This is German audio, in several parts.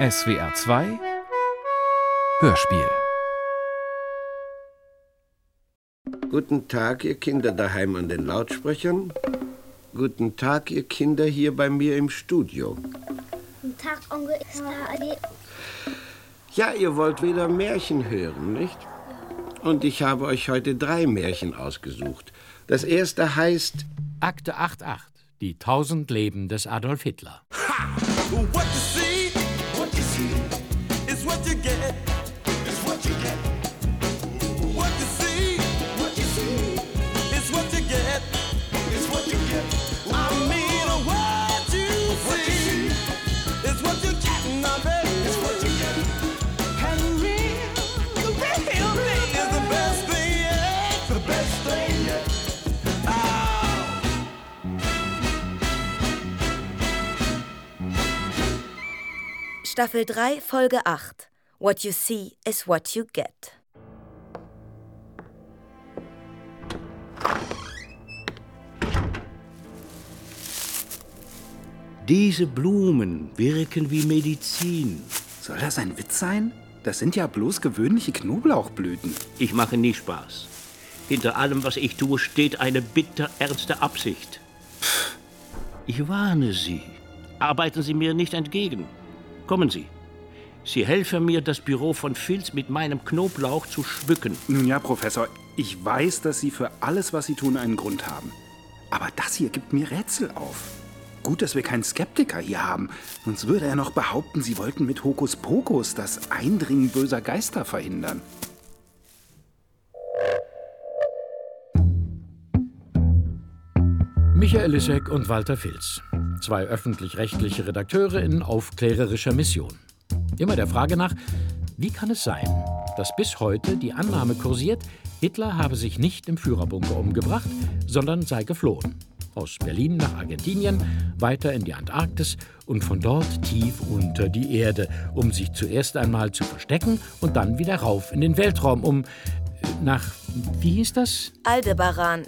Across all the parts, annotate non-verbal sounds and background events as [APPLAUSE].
SWR 2 Hörspiel Guten Tag, ihr Kinder daheim an den Lautsprechern. Guten Tag, ihr Kinder hier bei mir im Studio. Guten Tag, Onkel. Ja, ihr wollt wieder Märchen hören, nicht? Und ich habe euch heute drei Märchen ausgesucht. Das erste heißt Akte 88, die tausend Leben des Adolf Hitler. Ha! What you see, Staffel 3, Folge 8. What you see is what you get. Diese Blumen wirken wie Medizin. Soll das ein Witz sein? Das sind ja bloß gewöhnliche Knoblauchblüten. Ich mache nie Spaß. Hinter allem, was ich tue, steht eine bitterernste Absicht. Ich warne Sie. Arbeiten Sie mir nicht entgegen. Kommen Sie. Sie helfen mir, das Büro von Filz mit meinem Knoblauch zu schmücken. Nun ja, Professor, ich weiß, dass Sie für alles, was Sie tun, einen Grund haben. Aber das hier gibt mir Rätsel auf. Gut, dass wir keinen Skeptiker hier haben. Sonst würde er noch behaupten, Sie wollten mit Hokuspokus das Eindringen böser Geister verhindern. Michael Lissek und Walter Filz. Zwei öffentlich-rechtliche Redakteure in aufklärerischer Mission. Immer der Frage nach, wie kann es sein, dass bis heute die Annahme kursiert, Hitler habe sich nicht im Führerbunker umgebracht, sondern sei geflohen. Aus Berlin nach Argentinien, weiter in die Antarktis und von dort tief unter die Erde, um sich zuerst einmal zu verstecken und dann wieder rauf in den Weltraum, um äh, nach, wie hieß das? Aldebaran.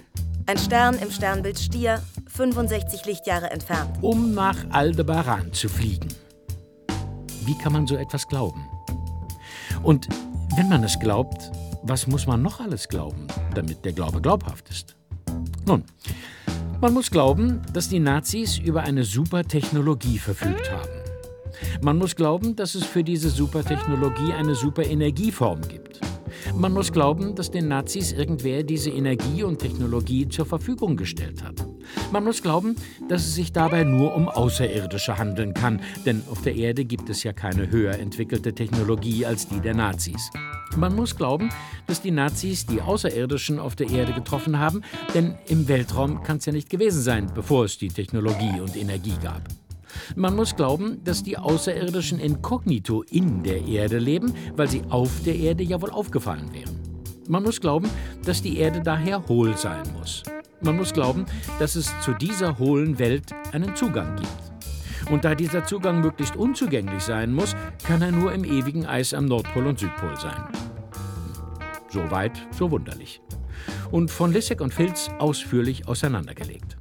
Ein Stern im Sternbild Stier, 65 Lichtjahre entfernt. Um nach Aldebaran zu fliegen. Wie kann man so etwas glauben? Und wenn man es glaubt, was muss man noch alles glauben, damit der Glaube glaubhaft ist? Nun, man muss glauben, dass die Nazis über eine Supertechnologie verfügt haben. Man muss glauben, dass es für diese Supertechnologie eine Superenergieform gibt. Man muss glauben, dass den Nazis irgendwer diese Energie und Technologie zur Verfügung gestellt hat. Man muss glauben, dass es sich dabei nur um Außerirdische handeln kann, denn auf der Erde gibt es ja keine höher entwickelte Technologie als die der Nazis. Man muss glauben, dass die Nazis die Außerirdischen auf der Erde getroffen haben, denn im Weltraum kann es ja nicht gewesen sein, bevor es die Technologie und Energie gab. Man muss glauben, dass die Außerirdischen inkognito in der Erde leben, weil sie auf der Erde ja wohl aufgefallen wären. Man muss glauben, dass die Erde daher hohl sein muss. Man muss glauben, dass es zu dieser hohlen Welt einen Zugang gibt. Und da dieser Zugang möglichst unzugänglich sein muss, kann er nur im ewigen Eis am Nordpol und Südpol sein. So weit, so wunderlich. Und von Lissek und Filz ausführlich auseinandergelegt.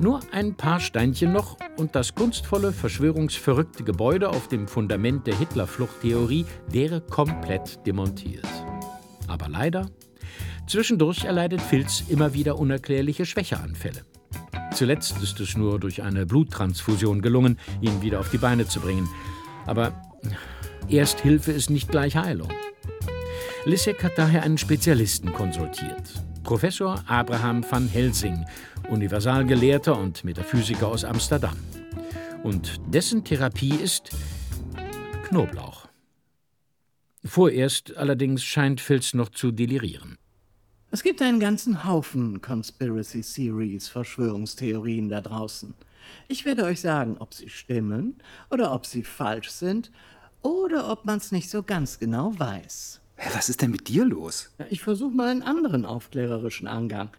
Nur ein paar Steinchen noch und das kunstvolle, verschwörungsverrückte Gebäude auf dem Fundament der Hitlerfluchttheorie wäre komplett demontiert. Aber leider, zwischendurch erleidet Filz immer wieder unerklärliche Schwächeanfälle. Zuletzt ist es nur durch eine Bluttransfusion gelungen, ihn wieder auf die Beine zu bringen. Aber Ersthilfe ist nicht gleich Heilung. Lissek hat daher einen Spezialisten konsultiert. Professor Abraham van Helsing, Universalgelehrter und Metaphysiker aus Amsterdam. Und dessen Therapie ist Knoblauch. Vorerst allerdings scheint Filz noch zu delirieren. Es gibt einen ganzen Haufen Conspiracy Theories, Verschwörungstheorien da draußen. Ich werde euch sagen, ob sie stimmen oder ob sie falsch sind oder ob man es nicht so ganz genau weiß. Hä, was ist denn mit dir los? Ich versuche mal einen anderen aufklärerischen Angang.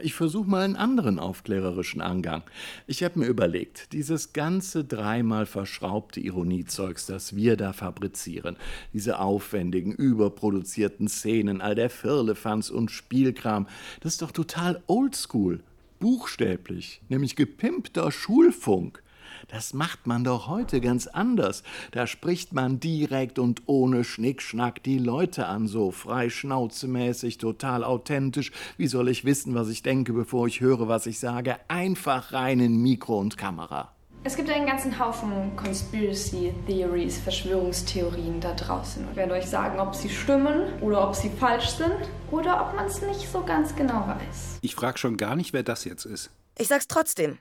Ich versuche mal einen anderen aufklärerischen Angang. Ich habe mir überlegt, dieses ganze dreimal verschraubte Ironiezeugs, das wir da fabrizieren, diese aufwendigen, überproduzierten Szenen, all der Firlefanz und Spielkram, das ist doch total oldschool, buchstäblich, nämlich gepimpter Schulfunk. Das macht man doch heute ganz anders. Da spricht man direkt und ohne Schnickschnack die Leute an, so frei schnauzemäßig, total authentisch. Wie soll ich wissen, was ich denke, bevor ich höre, was ich sage? Einfach rein in Mikro und Kamera. Es gibt einen ganzen Haufen Conspiracy Theories, Verschwörungstheorien da draußen. Ich werde euch sagen, ob sie stimmen oder ob sie falsch sind oder ob man es nicht so ganz genau weiß. Ich frage schon gar nicht, wer das jetzt ist. Ich sag's trotzdem.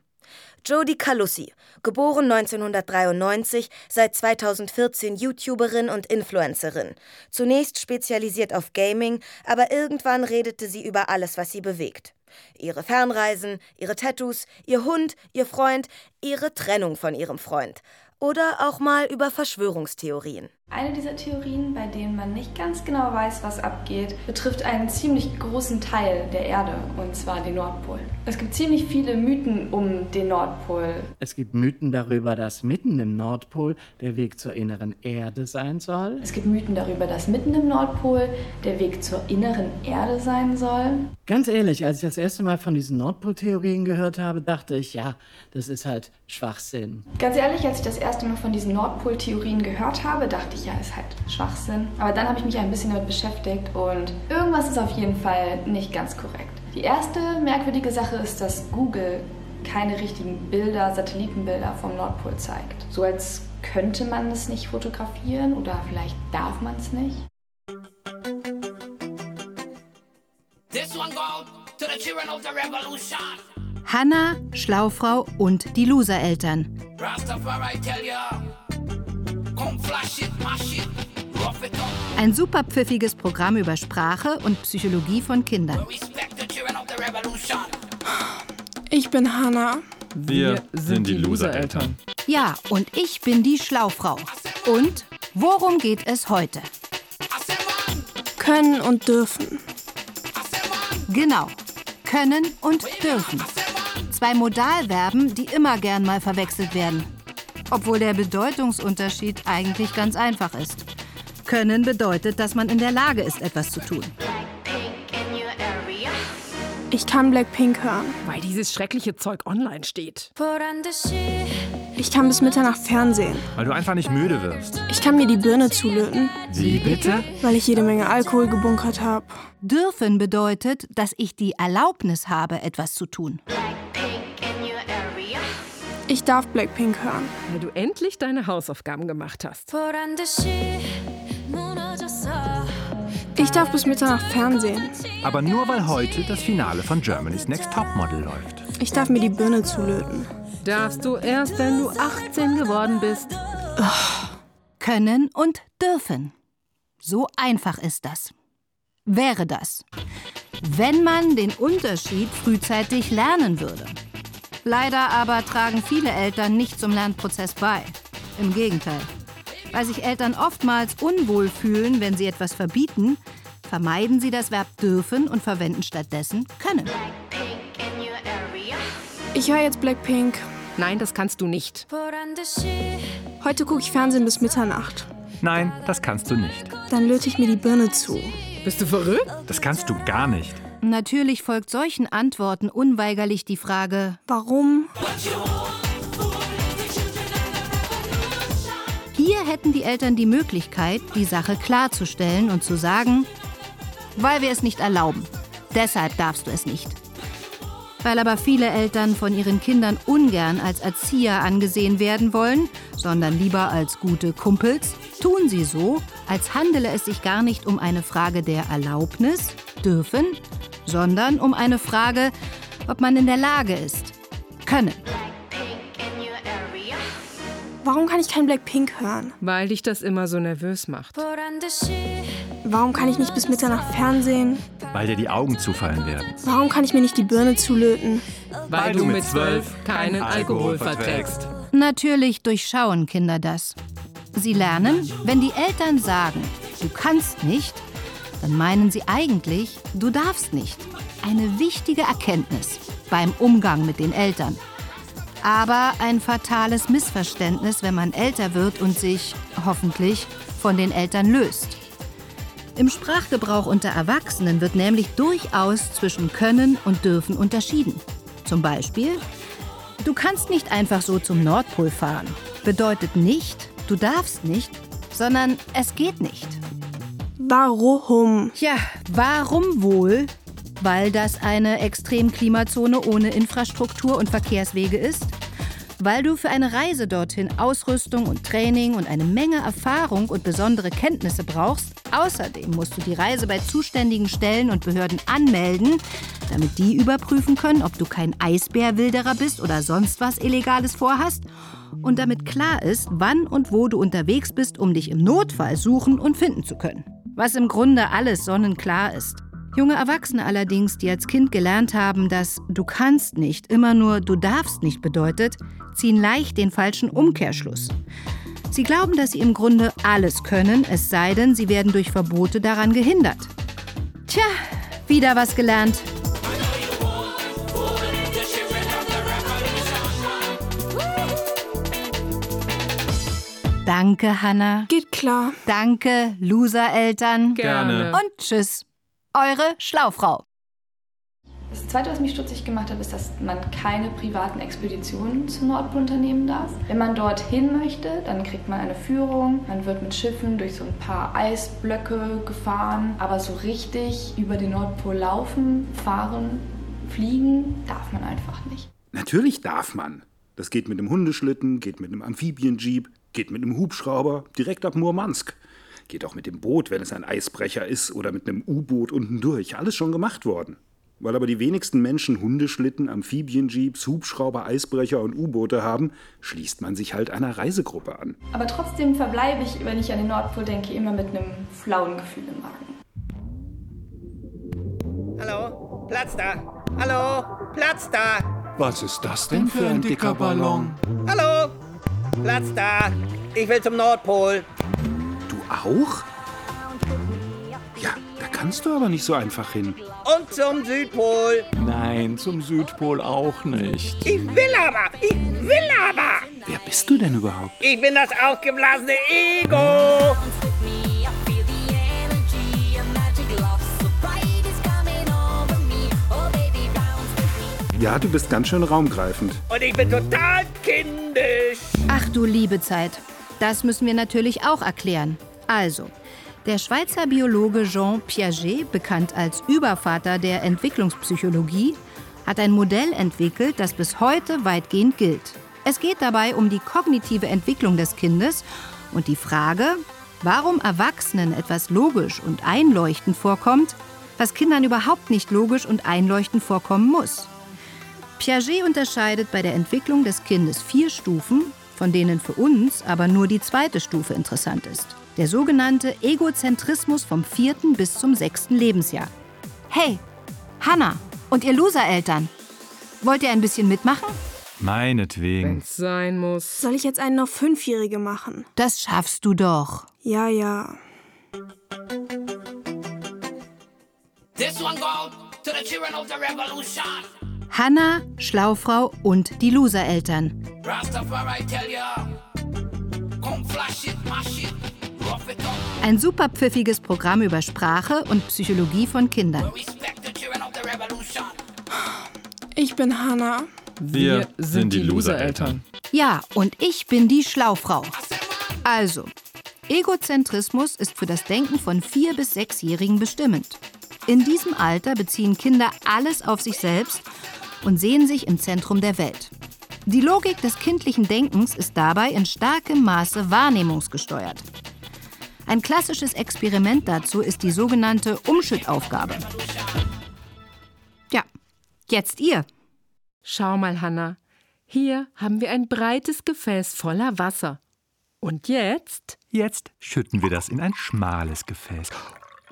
Jodie Calussi, geboren 1993, seit 2014 YouTuberin und Influencerin. Zunächst spezialisiert auf Gaming, aber irgendwann redete sie über alles, was sie bewegt. Ihre Fernreisen, ihre Tattoos, ihr Hund, ihr Freund, ihre Trennung von ihrem Freund. Oder auch mal über Verschwörungstheorien. Eine dieser Theorien, bei denen man nicht ganz genau weiß, was abgeht, betrifft einen ziemlich großen Teil der Erde, und zwar den Nordpol. Es gibt ziemlich viele Mythen um den Nordpol. Es gibt Mythen darüber, dass mitten im Nordpol der Weg zur inneren Erde sein soll. Es gibt Mythen darüber, dass mitten im Nordpol der Weg zur inneren Erde sein soll. Ganz ehrlich, als ich das erste Mal von diesen Nordpol-Theorien gehört habe, dachte ich, ja, das ist halt Schwachsinn. Ganz ehrlich, als ich das erste Mal von diesen Nordpol-Theorien gehört habe, dachte ich, ja, ist halt Schwachsinn. Aber dann habe ich mich ein bisschen damit beschäftigt und irgendwas ist auf jeden Fall nicht ganz korrekt. Die erste merkwürdige Sache ist, dass Google keine richtigen Bilder, Satellitenbilder vom Nordpol zeigt. So als könnte man es nicht fotografieren oder vielleicht darf man es nicht. Hannah, Schlaufrau und die Loser-Eltern. Rastafari tell ya, Ein super pfiffiges Programm über Sprache und Psychologie von Kindern. Ich bin Hannah. Wir sind die Loser-Eltern. Ja, und ich bin die Schlaufrau. Und worum geht es heute? Können und dürfen. Genau. Können und dürfen. Zwei Modalverben, die immer gern mal verwechselt werden. Obwohl der Bedeutungsunterschied eigentlich ganz einfach ist. Können bedeutet, dass man in der Lage ist, etwas zu tun. Ich kann Blackpink hören. Weil dieses schreckliche Zeug online steht. Ich kann bis Mitternacht Fernsehen. Weil du einfach nicht müde wirst. Ich kann mir die Birne zulöten. Wie bitte? Weil ich jede Menge Alkohol gebunkert habe. Dürfen bedeutet, dass ich die Erlaubnis habe, etwas zu tun. Ich darf Blackpink hören. Weil du endlich deine Hausaufgaben gemacht hast. Ich darf bis Mitternacht Fernsehen. Aber nur weil heute das Finale von Germany's Next Topmodel läuft. Ich darf mir die Birne zulöten. Darfst du erst, wenn du 18 geworden bist. Können und dürfen. So einfach ist das. Wäre das. Wenn man den Unterschied frühzeitig lernen würde. Leider aber tragen viele Eltern nicht zum Lernprozess bei. Im Gegenteil. Weil sich Eltern oftmals unwohl fühlen, wenn sie etwas verbieten, vermeiden sie das Verb dürfen und verwenden stattdessen können. Ich höre jetzt Blackpink. Nein, das kannst du nicht. Heute gucke ich Fernsehen bis Mitternacht. Nein, das kannst du nicht. Dann löte ich mir die Birne zu. Bist du verrückt? Das kannst du gar nicht. Natürlich folgt solchen Antworten unweigerlich die Frage, Warum? Hier hätten die Eltern die Möglichkeit, die Sache klarzustellen und zu sagen, weil wir es nicht erlauben. Deshalb darfst du es nicht. Weil aber viele Eltern von ihren Kindern ungern als Erzieher angesehen werden wollen, sondern lieber als gute Kumpels, tun sie so, als handele es sich gar nicht um eine Frage der Erlaubnis, dürfen, sondern um eine Frage, ob man in der Lage ist, können. Warum kann ich kein Blackpink hören? Weil dich das immer so nervös macht. Warum kann ich nicht bis Mitternacht Fernsehen? Weil dir die Augen zufallen werden. Warum kann ich mir nicht die Birne zulöten? Weil, du mit zwölf keinen Alkohol verträgst. Natürlich durchschauen Kinder das. Sie lernen, wenn die Eltern sagen, du kannst nicht, dann meinen sie eigentlich, du darfst nicht. Eine wichtige Erkenntnis beim Umgang mit den Eltern. Aber ein fatales Missverständnis, wenn man älter wird und sich, hoffentlich, von den Eltern löst. Im Sprachgebrauch unter Erwachsenen wird nämlich durchaus zwischen können und dürfen unterschieden. Zum Beispiel, Du kannst nicht einfach so zum Nordpol fahren. Bedeutet nicht, du darfst nicht, sondern es geht nicht. Warum? Ja, warum wohl? Weil das eine Extremklimazone ohne Infrastruktur und Verkehrswege ist? Weil du für eine Reise dorthin Ausrüstung und Training und eine Menge Erfahrung und besondere Kenntnisse brauchst? Außerdem musst du die Reise bei zuständigen Stellen und Behörden anmelden, damit die überprüfen können, ob du kein Eisbärwilderer bist oder sonst was Illegales vorhast. Und damit klar ist, wann und wo du unterwegs bist, um dich im Notfall suchen und finden zu können. Was im Grunde alles sonnenklar ist. Junge Erwachsene allerdings, die als Kind gelernt haben, dass du kannst nicht immer nur du darfst nicht bedeutet, ziehen leicht den falschen Umkehrschluss. Sie glauben, dass sie im Grunde alles können, es sei denn, sie werden durch Verbote daran gehindert. Tja, wieder was gelernt. Danke, Hanna. Geht klar. Danke, Loser-Eltern. Gerne. Und tschüss. Eure Schlaufrau. Das Zweite, was mich stutzig gemacht hat, ist, dass man keine privaten Expeditionen zum Nordpol unternehmen darf. Wenn man dorthin möchte, dann kriegt man eine Führung. Man wird mit Schiffen durch so ein paar Eisblöcke gefahren. Aber so richtig über den Nordpol laufen, fahren, fliegen darf man einfach nicht. Natürlich darf man. Das geht mit einem Hundeschlitten, geht mit einem Amphibienjeep, geht mit einem Hubschrauber direkt ab Murmansk. Geht auch mit dem Boot, wenn es ein Eisbrecher ist, oder mit einem U-Boot unten durch. Alles schon gemacht worden. Weil aber die wenigsten Menschen Hundeschlitten, Amphibienjeeps, Hubschrauber, Eisbrecher und U-Boote haben, schließt man sich halt einer Reisegruppe an. Aber trotzdem verbleibe ich, wenn ich an den Nordpol denke, immer mit einem flauen Gefühl im Magen. Hallo? Platz da! Hallo? Platz da! Was ist das denn für ein dicker Ballon? Hallo? Platz da! Ich will zum Nordpol. Du auch? Ja, da kannst du aber nicht so einfach hin. Und zum Südpol. Nein, zum Südpol auch nicht. Ich will aber! Ich will aber! Wer bist du denn überhaupt? Ich bin das aufgeblasene Ego! Ja, du bist ganz schön raumgreifend. Und ich bin total kindisch. Ach du liebe Zeit. Das müssen wir natürlich auch erklären. Also, der Schweizer Biologe Jean Piaget, bekannt als Übervater der Entwicklungspsychologie, hat ein Modell entwickelt, das bis heute weitgehend gilt. Es geht dabei um die kognitive Entwicklung des Kindes und die Frage, warum Erwachsenen etwas logisch und einleuchtend vorkommt, was Kindern überhaupt nicht logisch und einleuchtend vorkommen muss. Piaget unterscheidet bei der Entwicklung des Kindes vier Stufen, von denen für uns aber nur die zweite Stufe interessant ist. Der sogenannte Egozentrismus vom vierten bis zum sechsten Lebensjahr. Hey, Hanna und ihr Loser-Eltern, wollt ihr ein bisschen mitmachen? Meinetwegen. Wenn's sein muss. Soll ich jetzt einen auf Fünfjährige machen? Das schaffst du doch. Ja, ja. This one goes to the children of the revolution. Hanna, Schlaufrau und die Loser-Eltern. Ein super pfiffiges Programm über Sprache und Psychologie von Kindern. Ich bin Hanna. Wir sind die Loser-Eltern. Ja, und ich bin die Schlaufrau. Also, Egozentrismus ist für das Denken von vier- bis sechsjährigen bestimmend. In diesem Alter beziehen Kinder alles auf sich selbst und sehen sich im Zentrum der Welt. Die Logik des kindlichen Denkens ist dabei in starkem Maße wahrnehmungsgesteuert. Ein klassisches Experiment dazu ist die sogenannte Umschüttaufgabe. Ja, jetzt ihr. Schau mal, Hanna. Hier haben wir ein breites Gefäß voller Wasser. Und jetzt? Jetzt schütten wir das in ein schmales Gefäß.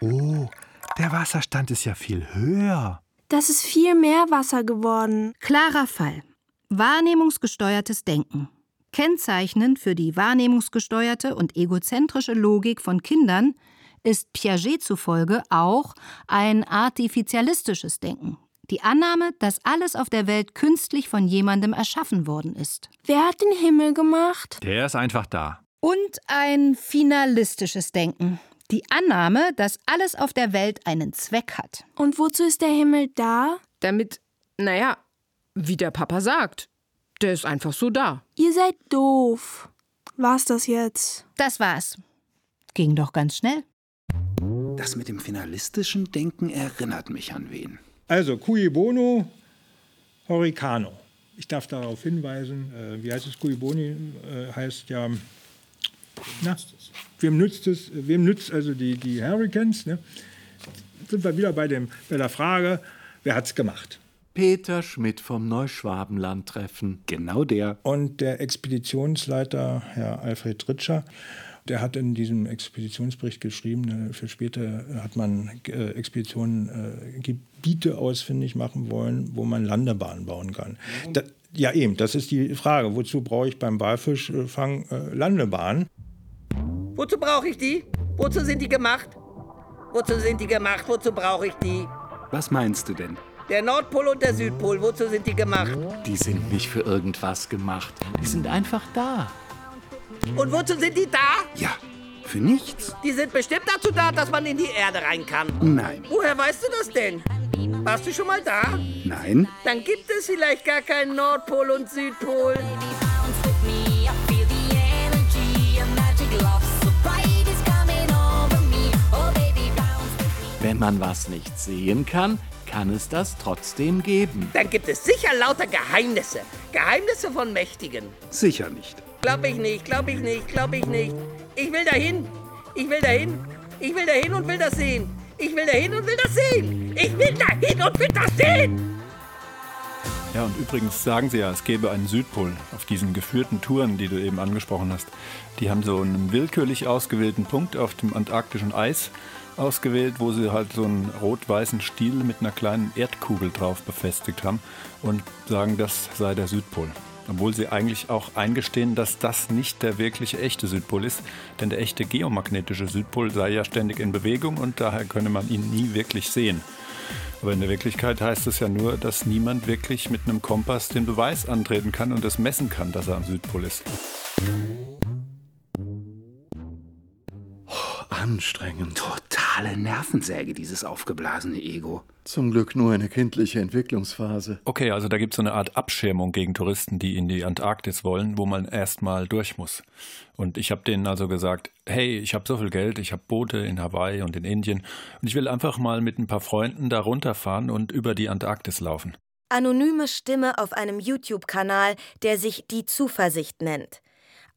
Oh, der Wasserstand ist ja viel höher. Das ist viel mehr Wasser geworden. Klarer Fall. Wahrnehmungsgesteuertes Denken. Kennzeichnend für die wahrnehmungsgesteuerte und egozentrische Logik von Kindern ist Piaget zufolge auch ein artifizialistisches Denken. Die Annahme, dass alles auf der Welt künstlich von jemandem erschaffen worden ist. Wer hat den Himmel gemacht? Der ist einfach da. Und ein finalistisches Denken. Die Annahme, dass alles auf der Welt einen Zweck hat. Und wozu ist der Himmel da? Damit, naja, wie der Papa sagt. Der ist einfach so da. Ihr seid doof. War's das jetzt? Das war's. Ging doch ganz schnell. Das mit dem finalistischen Denken erinnert mich an wen. Also, cui bono, Horicano. Ich darf darauf hinweisen, äh, wie heißt es? Cui boni äh, heißt ja, na, wem nützt es, wem nützt also die, die Hurricanes? Ne? Sind wir wieder bei, dem, bei der Frage, wer hat's gemacht? Peter Schmidt vom Neuschwabenland-Treffen. Genau der. Und der Expeditionsleiter, Herr Alfred Ritscher, der hat in diesem Expeditionsbericht geschrieben, äh, für später hat man äh, Expeditionen, äh, Gebiete ausfindig machen wollen, wo man Landebahnen bauen kann. Da, ja, eben, das ist die Frage. Wozu brauche ich beim Walfischfang äh, Landebahnen? Wozu brauche ich die? Wozu sind die gemacht? Wozu sind die gemacht? Wozu brauche ich die? Was meinst du denn? Der Nordpol und der Südpol, wozu sind die gemacht? Die sind nicht für irgendwas gemacht. Die sind einfach da. Und wozu sind die da? Ja, für nichts. Die sind bestimmt dazu da, dass man in die Erde rein kann. Nein. Woher weißt du das denn? Warst du schon mal da? Nein. Dann gibt es vielleicht gar keinen Nordpol und Südpol. Wenn man was nicht sehen kann, kann es das trotzdem geben. Dann gibt es sicher lauter Geheimnisse. Geheimnisse von Mächtigen. Sicher nicht. Glaub ich nicht, glaub ich nicht, glaub ich nicht. Ich will dahin. Ich will dahin. Ich will dahin und will das sehen. Ich will dahin und will das sehen. Ich will dahin und will das sehen. Ja, und übrigens sagen sie ja, es gäbe einen Südpol auf diesen geführten Touren, die du eben angesprochen hast. Die haben so einen willkürlich ausgewählten Punkt auf dem antarktischen Eis ausgewählt, wo sie halt so einen rot-weißen Stiel mit einer kleinen Erdkugel drauf befestigt haben und sagen, das sei der Südpol. Obwohl sie eigentlich auch eingestehen, dass das nicht der wirkliche echte Südpol ist, denn der echte geomagnetische Südpol sei ja ständig in Bewegung und daher könne man ihn nie wirklich sehen. Aber in der Wirklichkeit heißt es ja nur, dass niemand wirklich mit einem Kompass den Beweis antreten kann und es messen kann, dass er am Südpol ist. Anstrengend. Totale Nervensäge, dieses aufgeblasene Ego. Zum Glück nur eine kindliche Entwicklungsphase. Okay, also da gibt es so eine Art Abschirmung gegen Touristen, die in die Antarktis wollen, wo man erstmal durch muss. Und ich habe denen also gesagt, hey, ich habe so viel Geld, ich habe Boote in Hawaii und in Indien und ich will einfach mal mit ein paar Freunden da runterfahren und über die Antarktis laufen. Anonyme Stimme auf einem YouTube-Kanal, der sich Die Zuversicht nennt.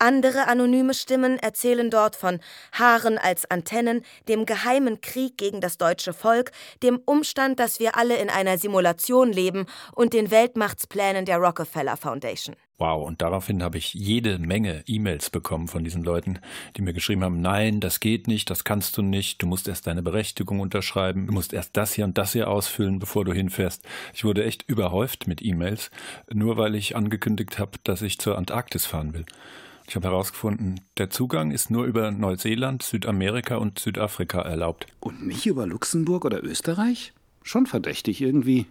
Andere anonyme Stimmen erzählen dort von Haaren als Antennen, dem geheimen Krieg gegen das deutsche Volk, dem Umstand, dass wir alle in einer Simulation leben und den Weltmachtsplänen der Rockefeller Foundation. Wow, und daraufhin habe ich jede Menge E-Mails bekommen von diesen Leuten, die mir geschrieben haben, nein, das geht nicht, das kannst du nicht, du musst erst deine Berechtigung unterschreiben, du musst erst das hier und das hier ausfüllen, bevor du hinfährst. Ich wurde echt überhäuft mit E-Mails, nur weil ich angekündigt habe, dass ich zur Antarktis fahren will. Ich habe herausgefunden, der Zugang ist nur über Neuseeland, Südamerika und Südafrika erlaubt. Und nicht über Luxemburg oder Österreich? Schon verdächtig irgendwie.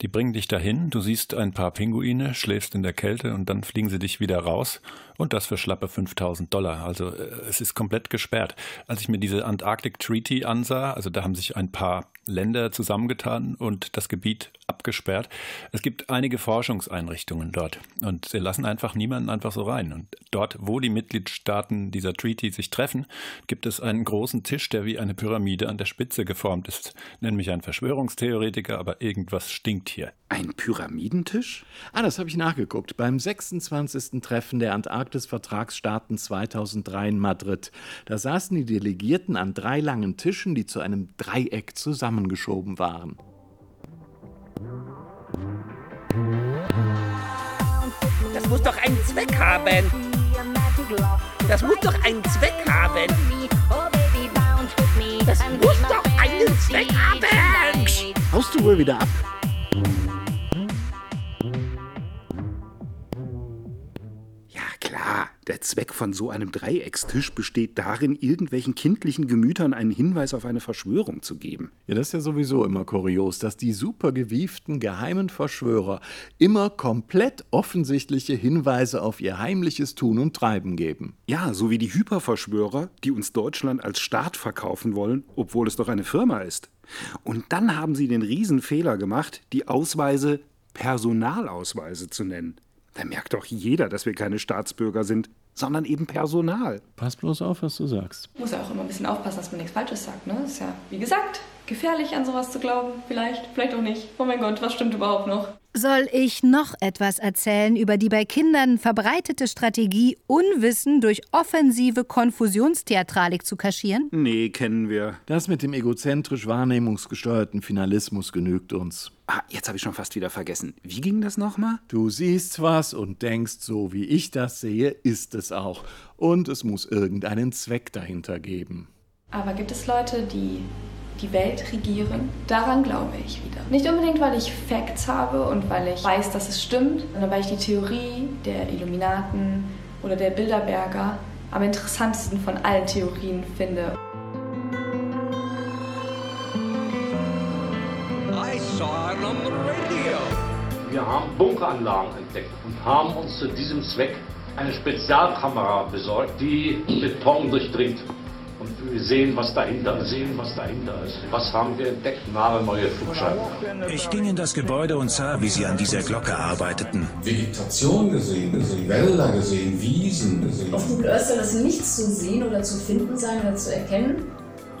Die bringen dich dahin, du siehst ein paar Pinguine, schläfst in der Kälte und dann fliegen sie dich wieder raus und das für schlappe 5000 Dollar. Also äh, es ist komplett gesperrt. Als ich mir diese Antarctic Treaty ansah, also da haben sich ein paar Länder zusammengetan und das Gebiet abgesperrt. Es gibt einige Forschungseinrichtungen dort und sie lassen einfach niemanden einfach so rein. Und dort, wo die Mitgliedstaaten dieser Treaty sich treffen, gibt es einen großen Tisch, der wie eine Pyramide an der Spitze geformt ist. Nenn mich ein Verschwörungstheoretiker, aber irgendwas stinkt hier. Ein Pyramidentisch? Ah, das habe ich nachgeguckt. Beim 26. Treffen der Antarktis-Vertragsstaaten 2003 in Madrid. Da saßen die Delegierten an drei langen Tischen, die zu einem Dreieck zusammengeschoben waren. Das muss doch einen Zweck haben. Das muss doch einen Zweck haben. Das muss doch einen Zweck haben. Haust du wohl wieder ab? Ja. Der Zweck von so einem Dreieckstisch besteht darin, irgendwelchen kindlichen Gemütern einen Hinweis auf eine Verschwörung zu geben. Ja, das ist ja sowieso immer kurios, dass die supergewieften geheimen Verschwörer immer komplett offensichtliche Hinweise auf ihr heimliches Tun und Treiben geben. Ja, so wie die Hyperverschwörer, die uns Deutschland als Staat verkaufen wollen, obwohl es doch eine Firma ist. Und dann haben sie den Riesenfehler gemacht, die Ausweise Personalausweise zu nennen. Da merkt doch jeder, dass wir keine Staatsbürger sind, sondern eben Personal. Pass bloß auf, was du sagst. Muss ja auch immer ein bisschen aufpassen, dass man nichts Falsches sagt, ne? Ist ja, wie gesagt, gefährlich, an sowas zu glauben. Vielleicht, vielleicht auch nicht. Oh mein Gott, was stimmt überhaupt noch? Soll ich noch etwas erzählen über die bei Kindern verbreitete Strategie, Unwissen durch offensive Konfusionstheatralik zu kaschieren? Nee, kennen wir. Das mit dem egozentrisch wahrnehmungsgesteuerten Finalismus genügt uns. Ah, jetzt habe ich schon fast wieder vergessen. Wie ging das nochmal? Du siehst was und denkst, so wie ich das sehe, ist es auch. Und es muss irgendeinen Zweck dahinter geben. Aber gibt es Leute, die die Welt regieren? Daran glaube ich wieder. Nicht unbedingt, weil ich Facts habe und weil ich weiß, dass es stimmt, sondern weil ich die Theorie der Illuminaten oder der Bilderberger am interessantesten von allen Theorien finde. I saw it on the radio. Wir haben Bunkeranlagen entdeckt und haben uns zu diesem Zweck eine Spezialkamera besorgt, die Beton durchdringt. Sehen, was dahinter ist. Sehen, was dahinter ist. Was haben wir entdeckt? Nagelneue Flugscheiben. Ich ging in das Gebäude und sah, wie sie an dieser Glocke arbeiteten. Vegetation gesehen, gesehen, Wälder gesehen, Wiesen gesehen. Auf Google Earth soll es nicht zu sehen oder zu finden sein oder zu erkennen.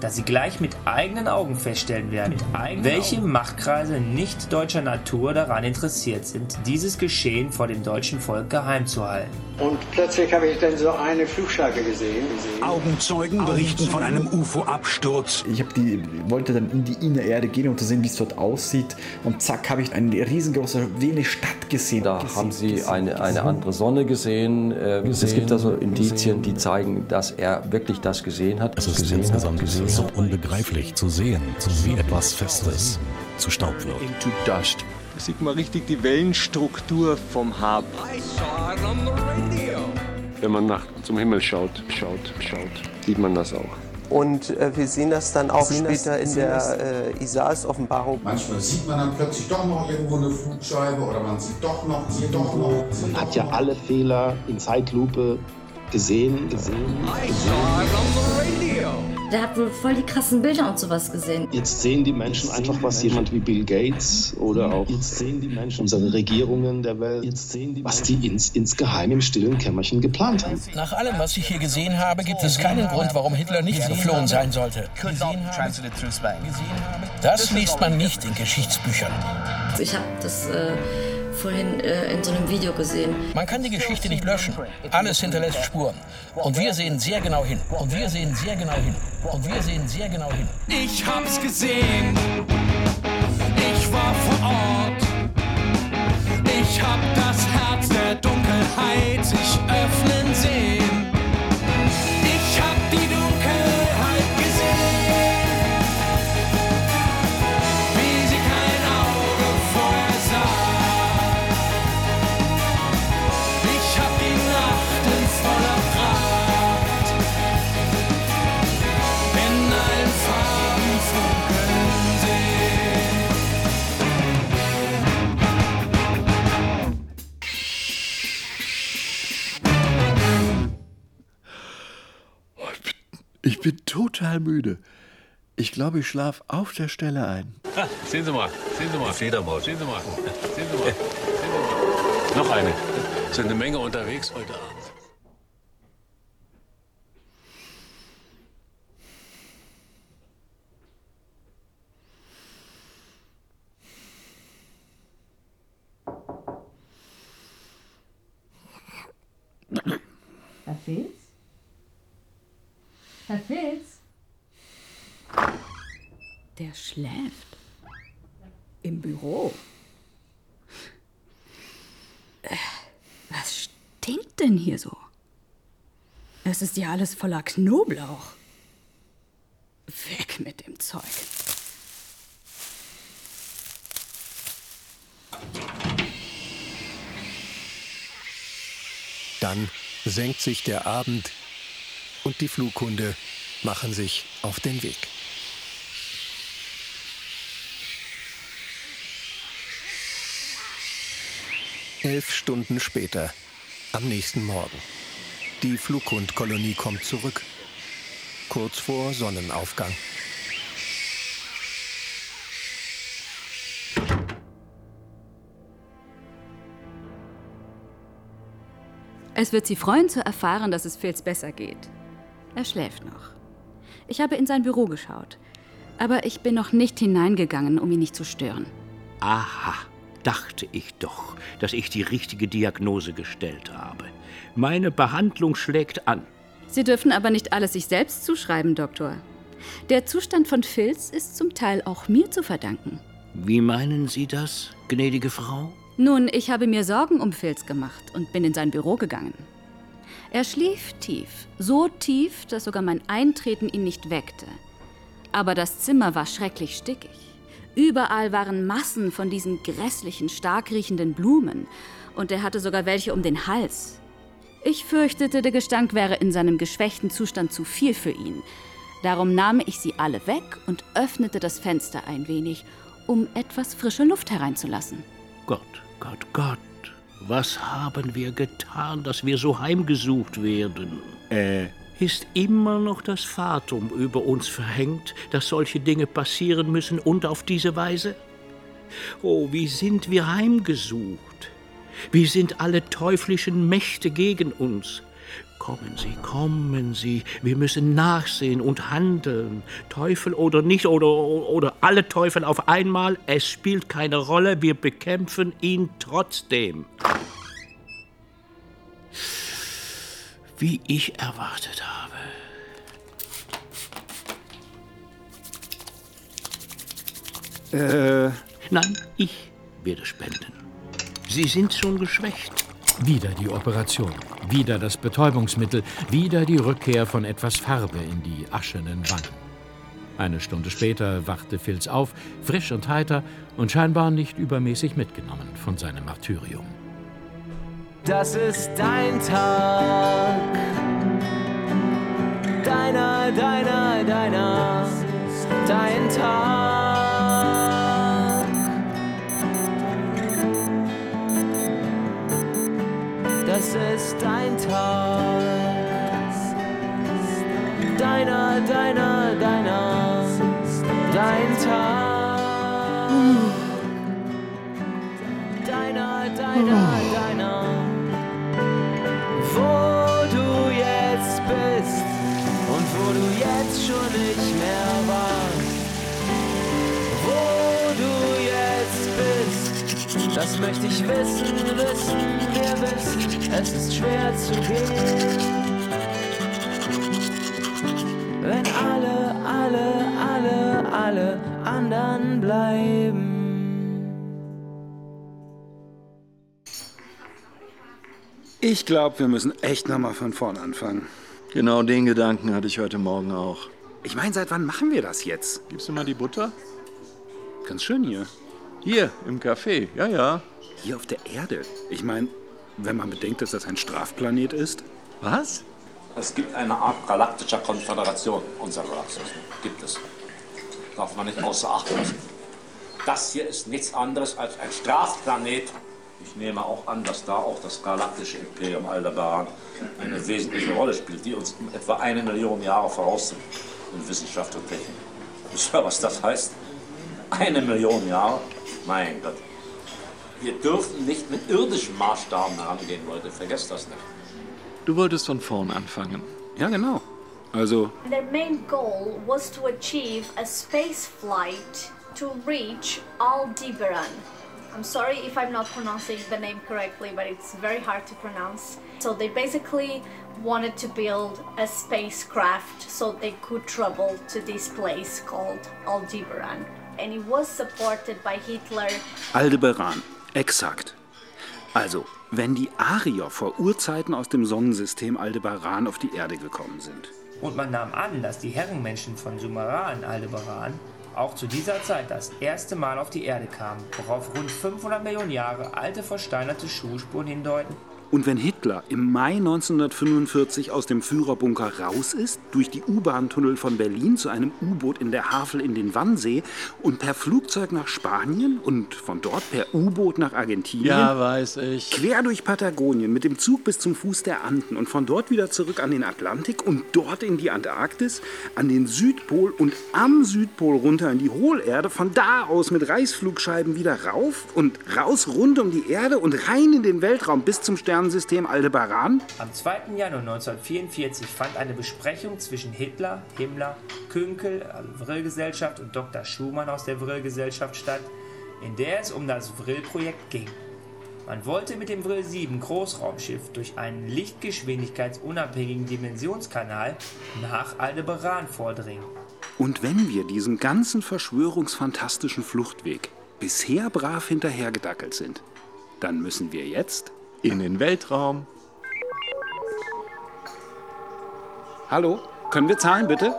Dass sie gleich mit eigenen Augen feststellen werden, welche Machtkreise nicht deutscher Natur daran interessiert sind, dieses Geschehen vor dem deutschen Volk geheim zu halten. Und plötzlich habe ich dann so eine Flugscheibe gesehen. Augenzeugen berichten von einem UFO-Absturz. Ich die, wollte dann in die innere Erde gehen, um zu sehen, wie es dort aussieht. Und zack, habe ich eine riesengroße, wenig Stadt gesehen. Da haben sie eine, eine andere Sonne gesehen. Äh, es gibt also Indizien, die zeigen, dass er wirklich das gesehen hat. Es ist gesehen insgesamt hat, gesehen so unbegreiflich zu sehen, wie etwas Festes zu Staub wird. Into dust. Da sieht man richtig die Wellenstruktur vom Hab. Wenn man nach zum Himmel schaut, schaut, schaut, sieht man das auch. Und äh, wir sehen das dann auch Sehen das- später in der äh, Isais-Offenbarung. Manchmal sieht man dann plötzlich doch noch irgendwo eine Flugscheibe oder man sieht doch noch, hier doch noch. Man hat ja alle Fehler in Zeitlupe gesehen, gesehen, Der hat wohl voll die krassen Bilder und sowas gesehen. Jetzt sehen die Menschen einfach, was jemand wie Bill Gates oder auch jetzt sehen die Menschen unsere Regierungen der Welt, jetzt sehen die was die ins, insgeheim im stillen Kämmerchen geplant haben. Nach allem, was ich hier gesehen habe, gibt es keinen Grund, warum Hitler nicht geflohen sein sollte. Das liest man nicht in Geschichtsbüchern. Ich habe das äh, vorhin äh, in so einem Video gesehen. Man kann die Geschichte nicht löschen. Alles hinterlässt Spuren. Und wir sehen sehr genau hin. Und wir sehen sehr genau hin. Und wir sehen sehr genau hin. Ich hab's gesehen. Ich war vor Ort. Ich hab das Herz der Dunkelheit sich öffnen sehen. Ich bin total müde. Ich glaube, ich schlafe auf der Stelle ein. Ah, sehen Sie mal, sehen Sie mal. Fledermaus. Sehen Sie mal. [LAUGHS] Sehen Sie mal. Sehen Sie mal. Noch eine. Es sind eine Menge unterwegs heute Abend. Schläft. Im Büro. Was stinkt denn hier so? Es ist ja alles voller Knoblauch. Weg mit dem Zeug. Dann senkt sich der Abend und die Flughunde machen sich auf den Weg. Elf Stunden später, am nächsten Morgen. Die Flughundkolonie kommt zurück. Kurz vor Sonnenaufgang. Es wird Sie freuen zu erfahren, dass es Phils besser geht. Er schläft noch. Ich habe in sein Büro geschaut. Aber ich bin noch nicht hineingegangen, um ihn nicht zu stören. Aha, dachte ich doch, dass ich die richtige Diagnose gestellt habe. Meine Behandlung schlägt an. Sie dürfen aber nicht alles sich selbst zuschreiben, Doktor. Der Zustand von Phils ist zum Teil auch mir zu verdanken. Wie meinen Sie das, gnädige Frau? Nun, ich habe mir Sorgen um Phils gemacht und bin in sein Büro gegangen. Er schlief tief, so tief, dass sogar mein Eintreten ihn nicht weckte. Aber das Zimmer war schrecklich stickig. Überall waren Massen von diesen grässlichen, stark riechenden Blumen, und er hatte sogar welche um den Hals. Ich fürchtete, der Gestank wäre in seinem geschwächten Zustand zu viel für ihn. Darum nahm ich sie alle weg und öffnete das Fenster ein wenig, um etwas frische Luft hereinzulassen. Gott, Gott, Gott, was haben wir getan, dass wir so heimgesucht werden? Äh, ist immer noch das Fatum über uns verhängt, dass solche Dinge passieren müssen und auf diese Weise? Oh, wie sind wir heimgesucht? Wie sind alle teuflischen Mächte gegen uns? Kommen Sie, kommen Sie, wir müssen nachsehen und handeln. Teufel oder nicht, oder, oder alle Teufel auf einmal, es spielt keine Rolle, wir bekämpfen ihn trotzdem. Wie ich erwartet habe. Äh. Nein, ich werde spenden. Sie sind schon geschwächt. Wieder die Operation, wieder das Betäubungsmittel, wieder die Rückkehr von etwas Farbe in die aschenen Wangen. Eine Stunde später wachte Filz auf, frisch und heiter und scheinbar nicht übermäßig mitgenommen von seinem Martyrium. Das ist dein Tag. Deiner, deiner. Dein Tag. Das ist dein Tag. Deiner, deiner, deiner. Dein Tag. Deiner, deiner, deiner. Möchte ich wissen, wissen, wir wissen, es ist schwer zu gehen. Wenn alle, alle, alle, alle anderen bleiben. Ich glaube, wir müssen echt nochmal von vorn anfangen. Genau den Gedanken hatte ich heute Morgen auch. Ich meine, seit wann machen wir das jetzt? Gibst du mal die Butter? Ganz schön hier. Hier, im Café, ja, ja. Hier auf der Erde. Ich meine, wenn man bedenkt, dass das ein Strafplanet ist. Was? Es gibt eine Art galaktischer Konföderation unserer Galaxis. Gibt es. Darf man nicht außer Acht lassen. Das hier ist nichts anderes als ein Strafplanet. Ich nehme auch an, dass da auch das galaktische Imperium Aldebaran eine wesentliche Rolle spielt, die uns um etwa eine Million Jahre voraus sind in Wissenschaft und Technik. Wisst ihr, was das heißt? Eine Million Jahre? Mein Gott. Wir dürfen nicht mit irdischen Maßstaben herangehen, Leute. Vergesst das nicht. Du wolltest von vorn anfangen. Ja, genau. Also, Their main goal was to achieve a space flight to reach Aldebaran. I'm sorry if I'm not pronouncing the name correctly, but it's very hard to pronounce. So they basically wanted to build a spacecraft so they could travel to this place called Aldebaran. And it was supported by Hitler. Aldebaran. Exakt. Also, wenn die Arier vor Urzeiten aus dem Sonnensystem Aldebaran auf die Erde gekommen sind. Und man nahm an, dass die Herrenmenschen von Sumeran Aldebaran auch zu dieser Zeit das erste Mal auf die Erde kamen, worauf rund 500 Millionen Jahre alte versteinerte Schuhspuren hindeuten. Und wenn Hitler im Mai 1945 aus dem Führerbunker raus ist, durch die U-Bahn-Tunnel von Berlin zu einem U-Boot in der Havel in den Wannsee und per Flugzeug nach Spanien und von dort per U-Boot nach Argentinien. Ja, weiß ich. Quer durch Patagonien mit dem Zug bis zum Fuß der Anden und von dort wieder zurück an den Atlantik und dort in die Antarktis, an den Südpol und am Südpol runter in die Hohlerde, von da aus mit Reißflugscheiben wieder rauf und raus rund um die Erde und rein in den Weltraum bis zum Stern Sternensystem Aldebaran? Am 2. Januar 1944 fand eine Besprechung zwischen Hitler, Himmler, Künkel, Vril-Gesellschaft und Dr. Schumann aus der Vril-Gesellschaft statt, in der es um das Vril-Projekt ging. Man wollte mit dem Vril 7 Großraumschiff durch einen lichtgeschwindigkeitsunabhängigen Dimensionskanal nach Aldebaran vordringen. Und wenn wir diesem ganzen verschwörungsfantastischen Fluchtweg bisher brav hinterhergedackelt sind, dann müssen wir jetzt in den Weltraum. Hallo, können wir zahlen bitte?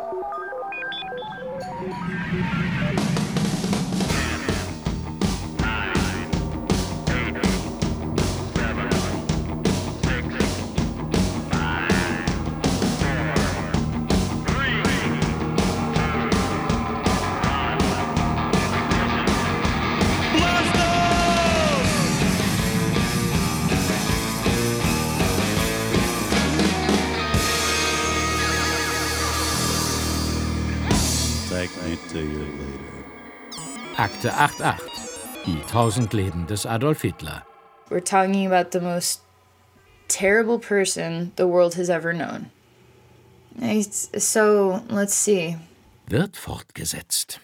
Akte 88. Die tausend Leben des Adolf Hitler. We're talking about the most terrible person the world has ever known. So, let's see. Wird fortgesetzt.